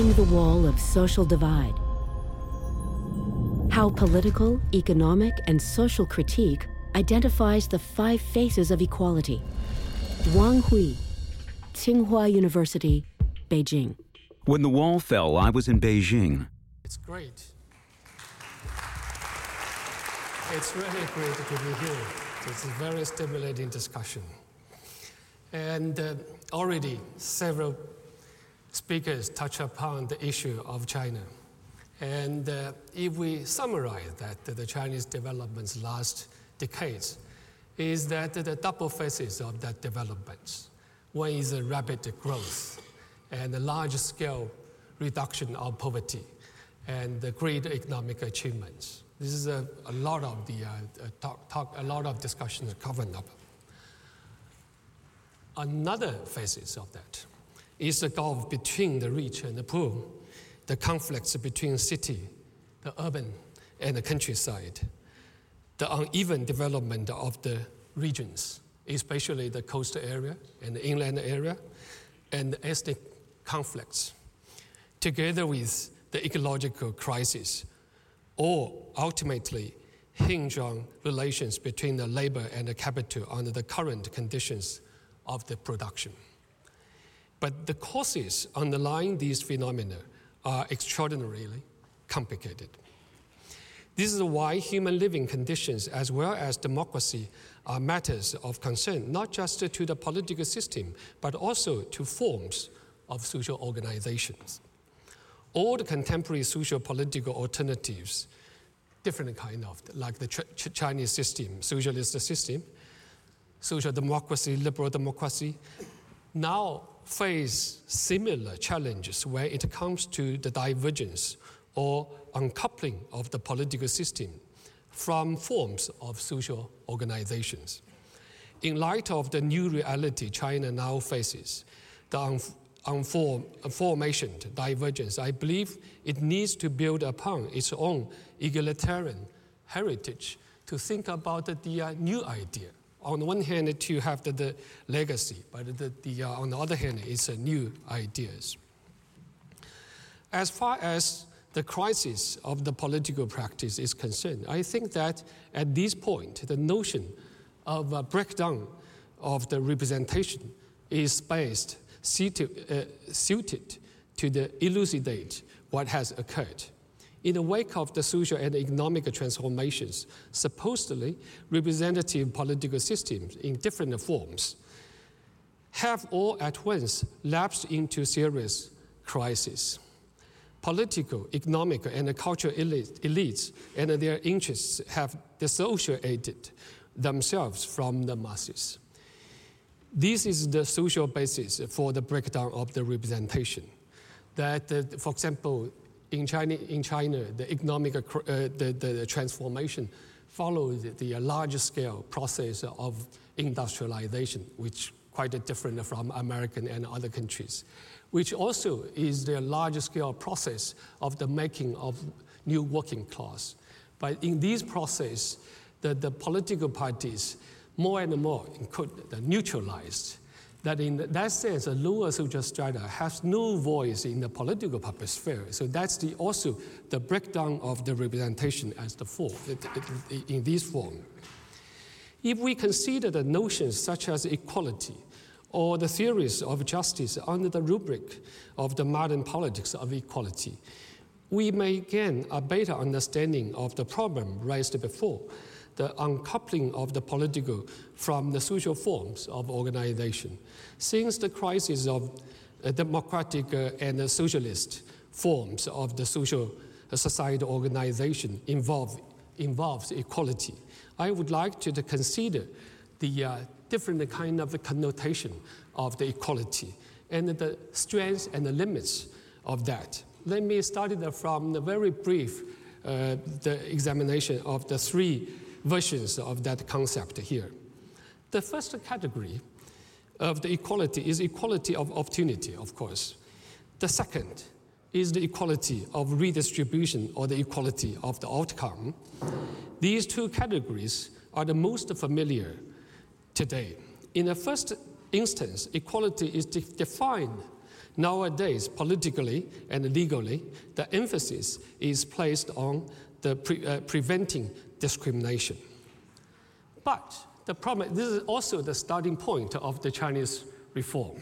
Breaking the Wall of Social Divide. How political, economic, and social critique identifies the five faces of equality. Wang Hui, Tsinghua University, Beijing. When the wall fell, I was in Beijing. It's great. It's really great to be here. It's a very stimulating discussion. And uh, already several speakers touch upon the issue of China. And uh, if we summarize that, the Chinese developments last decades, is that the double phases of that development. One is a rapid growth and a large scale reduction of poverty and the great economic achievements. This is a, a lot of the uh, talk, talk, a lot of discussions covered up. Another phases of that is the gulf between the rich and the poor, the conflicts between city, the urban, and the countryside, the uneven development of the regions, especially the coastal area and the inland area, and the ethnic conflicts, together with the ecological crisis, all ultimately hinge on relations between the labor and the capital under the current conditions of the production. But the causes underlying these phenomena are extraordinarily complicated. This is why human living conditions as well as democracy are matters of concern, not just to the political system, but also to forms of social organizations. All the contemporary social political alternatives, different kind of, like the Ch- Chinese system, socialist system, social democracy, liberal democracy, now face similar challenges when it comes to the divergence or uncoupling of the political system from forms of social organizations. In light of the new reality China now faces, the unformationed divergence, I believe it needs to build upon its own egalitarian heritage to think about the uh, new idea on the one hand, to have the, the legacy, but the, the, uh, on the other hand, it's new ideas. As far as the crisis of the political practice is concerned, I think that at this point, the notion of a breakdown of the representation is based, suited, uh, suited to the elucidate what has occurred in the wake of the social and economic transformations, supposedly representative political systems in different forms have all at once lapsed into serious crisis. Political, economic, and cultural elites and their interests have dissociated themselves from the masses. This is the social basis for the breakdown of the representation. That, uh, for example, in China, in China the economic uh, the, the transformation follows the large scale process of industrialization, which quite different from American and other countries, which also is the large scale process of the making of new working class. But in this process, the, the political parties more and more could neutralized that in that sense, a lower social strata has no voice in the political public sphere. So that's the, also the breakdown of the representation as the form, in this form. If we consider the notions such as equality or the theories of justice under the rubric of the modern politics of equality, we may gain a better understanding of the problem raised before the uncoupling of the political from the social forms of organization. Since the crisis of democratic uh, and socialist forms of the social uh, society organization involve, involves equality, I would like to, consider the uh, different kind of connotation of the equality and the strengths and the limits of that. Let me start from the very brief uh, the examination of the three versions of that concept here. The first category of the equality is equality of opportunity, of course. The second is the equality of redistribution or the equality of the outcome. These two categories are the most familiar today. In the first instance, equality is de- defined Nowadays, politically and legally, the emphasis is placed on the pre, uh, preventing discrimination. But the problem, this is also the starting point of the Chinese reform.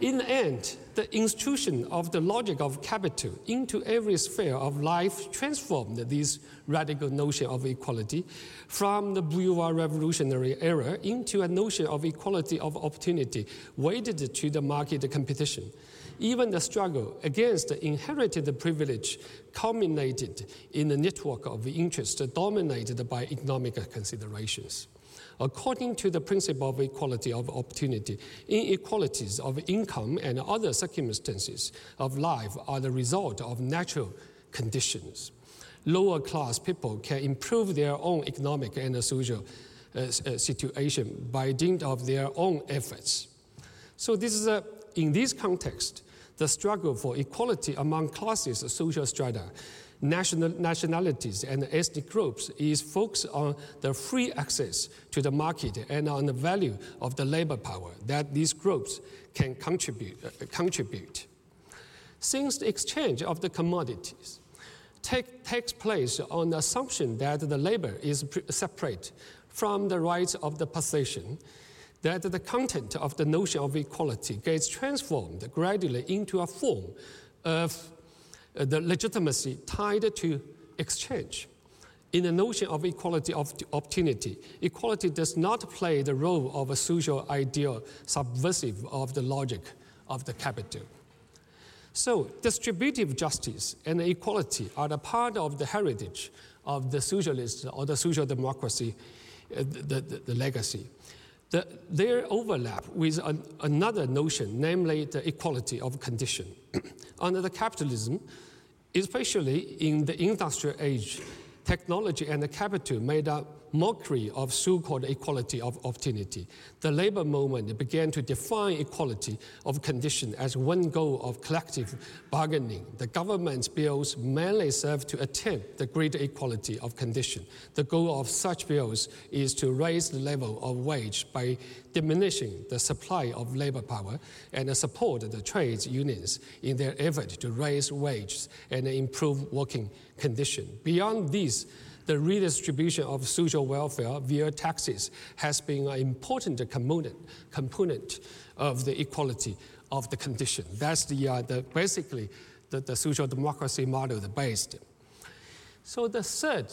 In the end, the institution of the logic of capital into every sphere of life transformed this radical notion of equality from the bourgeois revolutionary era into a notion of equality of opportunity weighted to the market competition. Even the struggle against inherited privilege culminated in a network of interests dominated by economic considerations. According to the principle of equality of opportunity, inequalities of income and other circumstances of life are the result of natural conditions. Lower class people can improve their own economic and social uh, uh, situation by dint of their own efforts. So, this is a, in this context, the struggle for equality among classes, social strata, national, nationalities and ethnic groups is focused on the free access to the market and on the value of the labor power that these groups can contribute. Uh, contribute. Since the exchange of the commodities take, takes place on the assumption that the labor is separate from the rights of the possession, that the content of the notion of equality gets transformed gradually into a form of uh, the legitimacy tied to exchange. In the notion of equality of opportunity, equality does not play the role of a social ideal subversive of the logic of the capital. So, distributive justice and equality are the part of the heritage of the socialist or the social democracy, uh, the, the, the legacy. The, their overlap with an, another notion, namely the equality of condition. Under the capitalism, especially in the industrial age, technology and the capital made a mockery of so called equality of opportunity. The labor movement began to define equality of condition as one goal of collective bargaining. The government's bills mainly serve to attempt the greater equality of condition. The goal of such bills is to raise the level of wage by diminishing the supply of labor power and support the trades unions in their effort to raise wages and improve working conditions. Beyond these, the redistribution of social welfare via taxes has been an important component, component of the equality of the condition. That's the, uh, the basically the, the social democracy model based. So the third,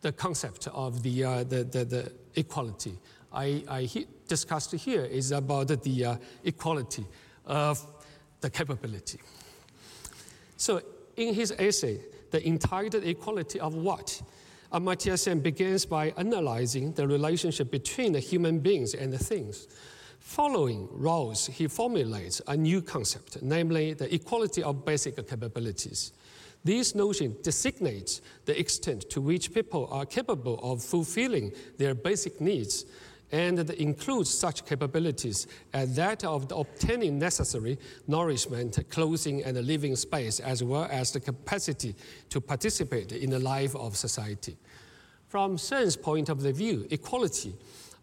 the concept of the, uh, the, the, the, equality I, I he discussed here is about the uh, equality of the capability. So in his essay, the entitled equality of what? Amartya Sen begins by analyzing the relationship between the human beings and the things. Following Rawls, he formulates a new concept, namely the equality of basic capabilities. This notion designates the extent to which people are capable of fulfilling their basic needs and includes such capabilities as that of obtaining necessary nourishment, clothing, and living space, as well as the capacity to participate in the life of society. From Sen's point of view, equality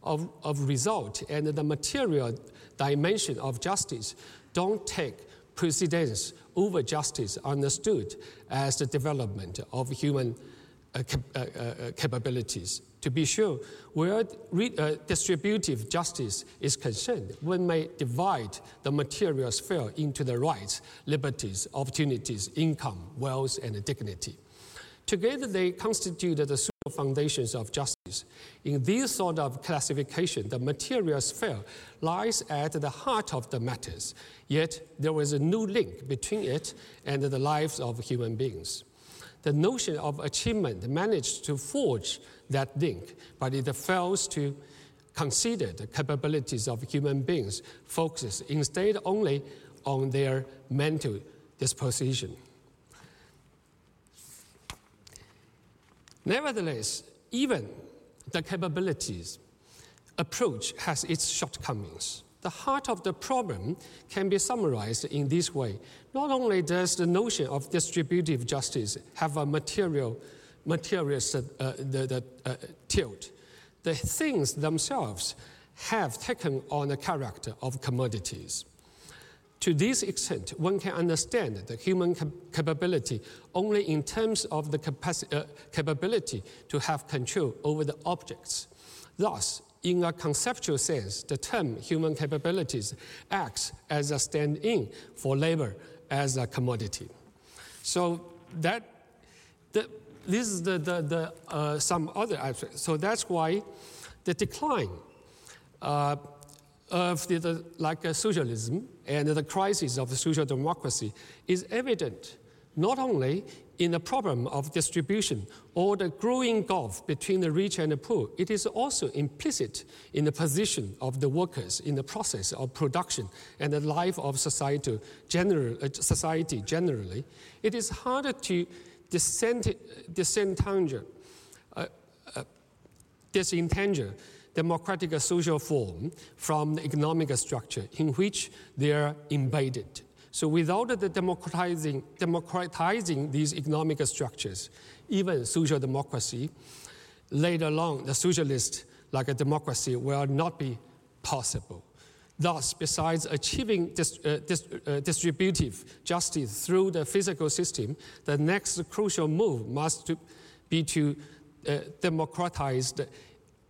of, of result and the material dimension of justice don't take precedence over justice understood as the development of human uh, cap- uh, uh, capabilities. To be sure, where re- uh, distributive justice is concerned, one may divide the material sphere into the rights, liberties, opportunities, income, wealth, and dignity. Together, they constitute the social foundations of justice. In this sort of classification, the material sphere lies at the heart of the matters, yet there is a new link between it and the lives of human beings. The notion of achievement managed to forge that link, but it fails to consider the capabilities of human beings, focuses instead only on their mental disposition. Nevertheless, even the capabilities approach has its shortcomings. The heart of the problem can be summarized in this way. Not only does the notion of distributive justice have a material materials uh, the uh, tilt. The things themselves have taken on the character of commodities. To this extent, one can understand the human cap- capability only in terms of the capaci- uh, capability to have control over the objects. Thus, in a conceptual sense, the term human capabilities acts as a stand in for labor as a commodity. So, that, the, this is the, the, the, uh, some other aspects. So, that's why the decline uh, of the, the, like uh, socialism and the crisis of the social democracy is evident not only in the problem of distribution or the growing gulf between the rich and the poor, it is also implicit in the position of the workers in the process of production and the life of society, general, uh, society generally. It is harder to disentangle, uh, uh, disentangle democratic social form from the economic structure in which they are embedded. So without the democratizing, democratizing these economic structures, even social democracy, later on the socialist like a democracy will not be possible. Thus, besides achieving dis, uh, dis, uh, distributive justice through the physical system, the next crucial move must be to uh, democratize the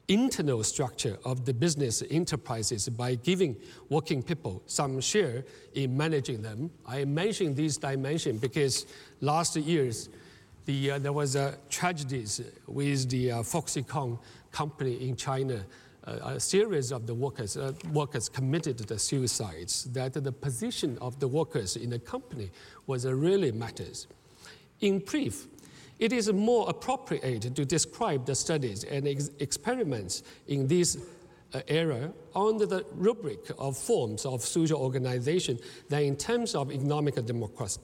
internal structure of the business enterprises by giving working people some share in managing them. I mention these dimensions because last years the, uh, there was a tragedies with the uh, Foxconn company in China. Uh, a series of the workers, uh, workers committed the suicides, that the position of the workers in the company was really matters. In brief, it is more appropriate to describe the studies and ex- experiments in this uh, era under the rubric of forms of social organization than in terms of economic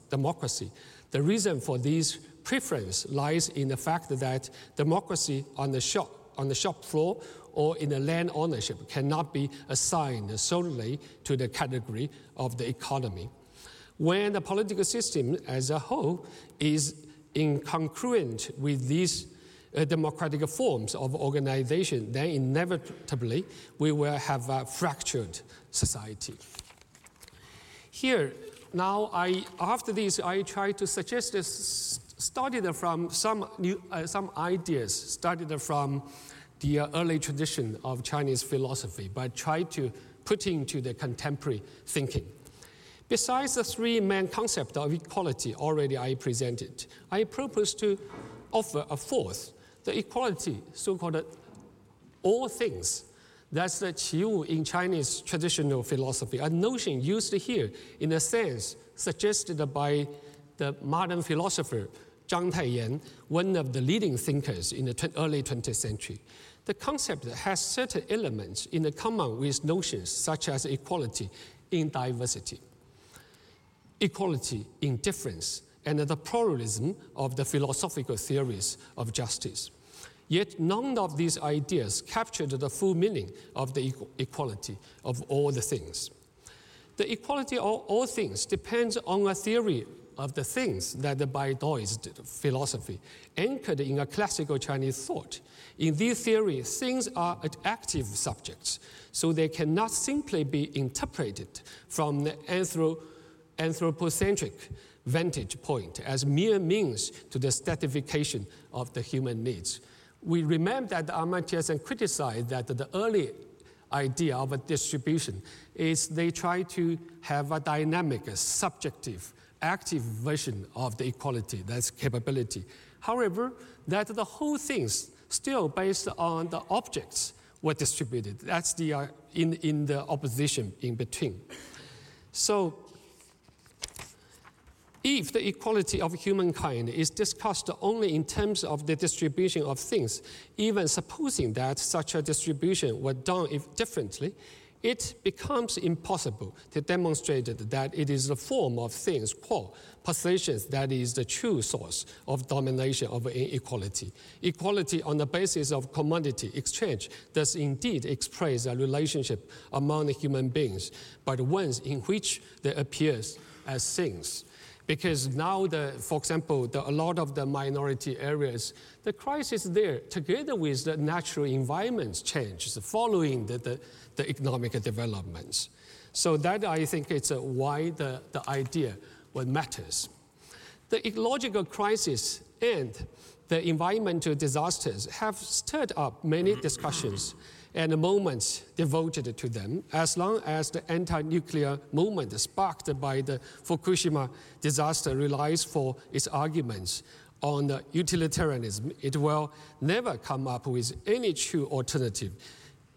democracy. The reason for this preference lies in the fact that democracy on the shop, on the shop floor or in the land ownership cannot be assigned solely to the category of the economy. When the political system as a whole is incongruent with these uh, democratic forms of organization, then inevitably we will have a fractured society. Here, now, I, after this, I try to suggest this, studied from some, new, uh, some ideas, studied from the uh, early tradition of Chinese philosophy, but try to put into the contemporary thinking. Besides the three main concepts of equality already I presented, I propose to offer a fourth, the equality, so-called all things. That's the Qi in Chinese traditional philosophy, a notion used here in a sense suggested by the modern philosopher Zhang Taiyan, one of the leading thinkers in the early 20th century. The concept has certain elements in common with notions such as equality in diversity equality in difference, and the pluralism of the philosophical theories of justice. Yet none of these ideas captured the full meaning of the equality of all the things. The equality of all things depends on a theory of the things that the Baidaoist philosophy, anchored in a classical Chinese thought. In this theory, things are active subjects, so they cannot simply be interpreted from the anthro anthropocentric vantage point as mere means to the stratification of the human needs. We remember that Amartya Sen criticized that the early idea of a distribution is they try to have a dynamic, a subjective, active version of the equality, that's capability. However, that the whole thing's still based on the objects were distributed. That's the, uh, in, in the opposition in between. So if the equality of humankind is discussed only in terms of the distribution of things, even supposing that such a distribution were done differently, it becomes impossible to demonstrate that it is the form of things qua positions that is the true source of domination of inequality. Equality on the basis of commodity exchange does indeed express a relationship among human beings, but one in which they appear as things because now, the, for example, the, a lot of the minority areas, the crisis there, together with the natural environment changes following the, the, the economic developments. So that I think uh, why the, the idea what matters. The ecological crisis and the environmental disasters have stirred up many discussions and moments devoted to them, as long as the anti-nuclear movement sparked by the Fukushima disaster relies for its arguments on the utilitarianism, it will never come up with any true alternative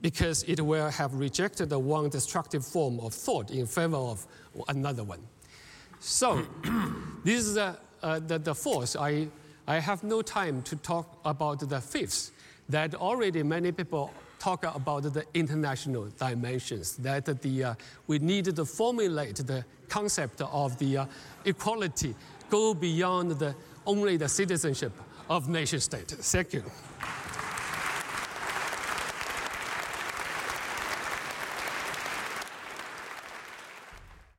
because it will have rejected the one destructive form of thought in favor of another one. So, this is the, uh, the, the fourth. I, I have no time to talk about the fifth, that already many people talk about the international dimensions, that the, uh, we need to formulate the concept of the uh, equality, go beyond the, only the citizenship of nation state. Thank you.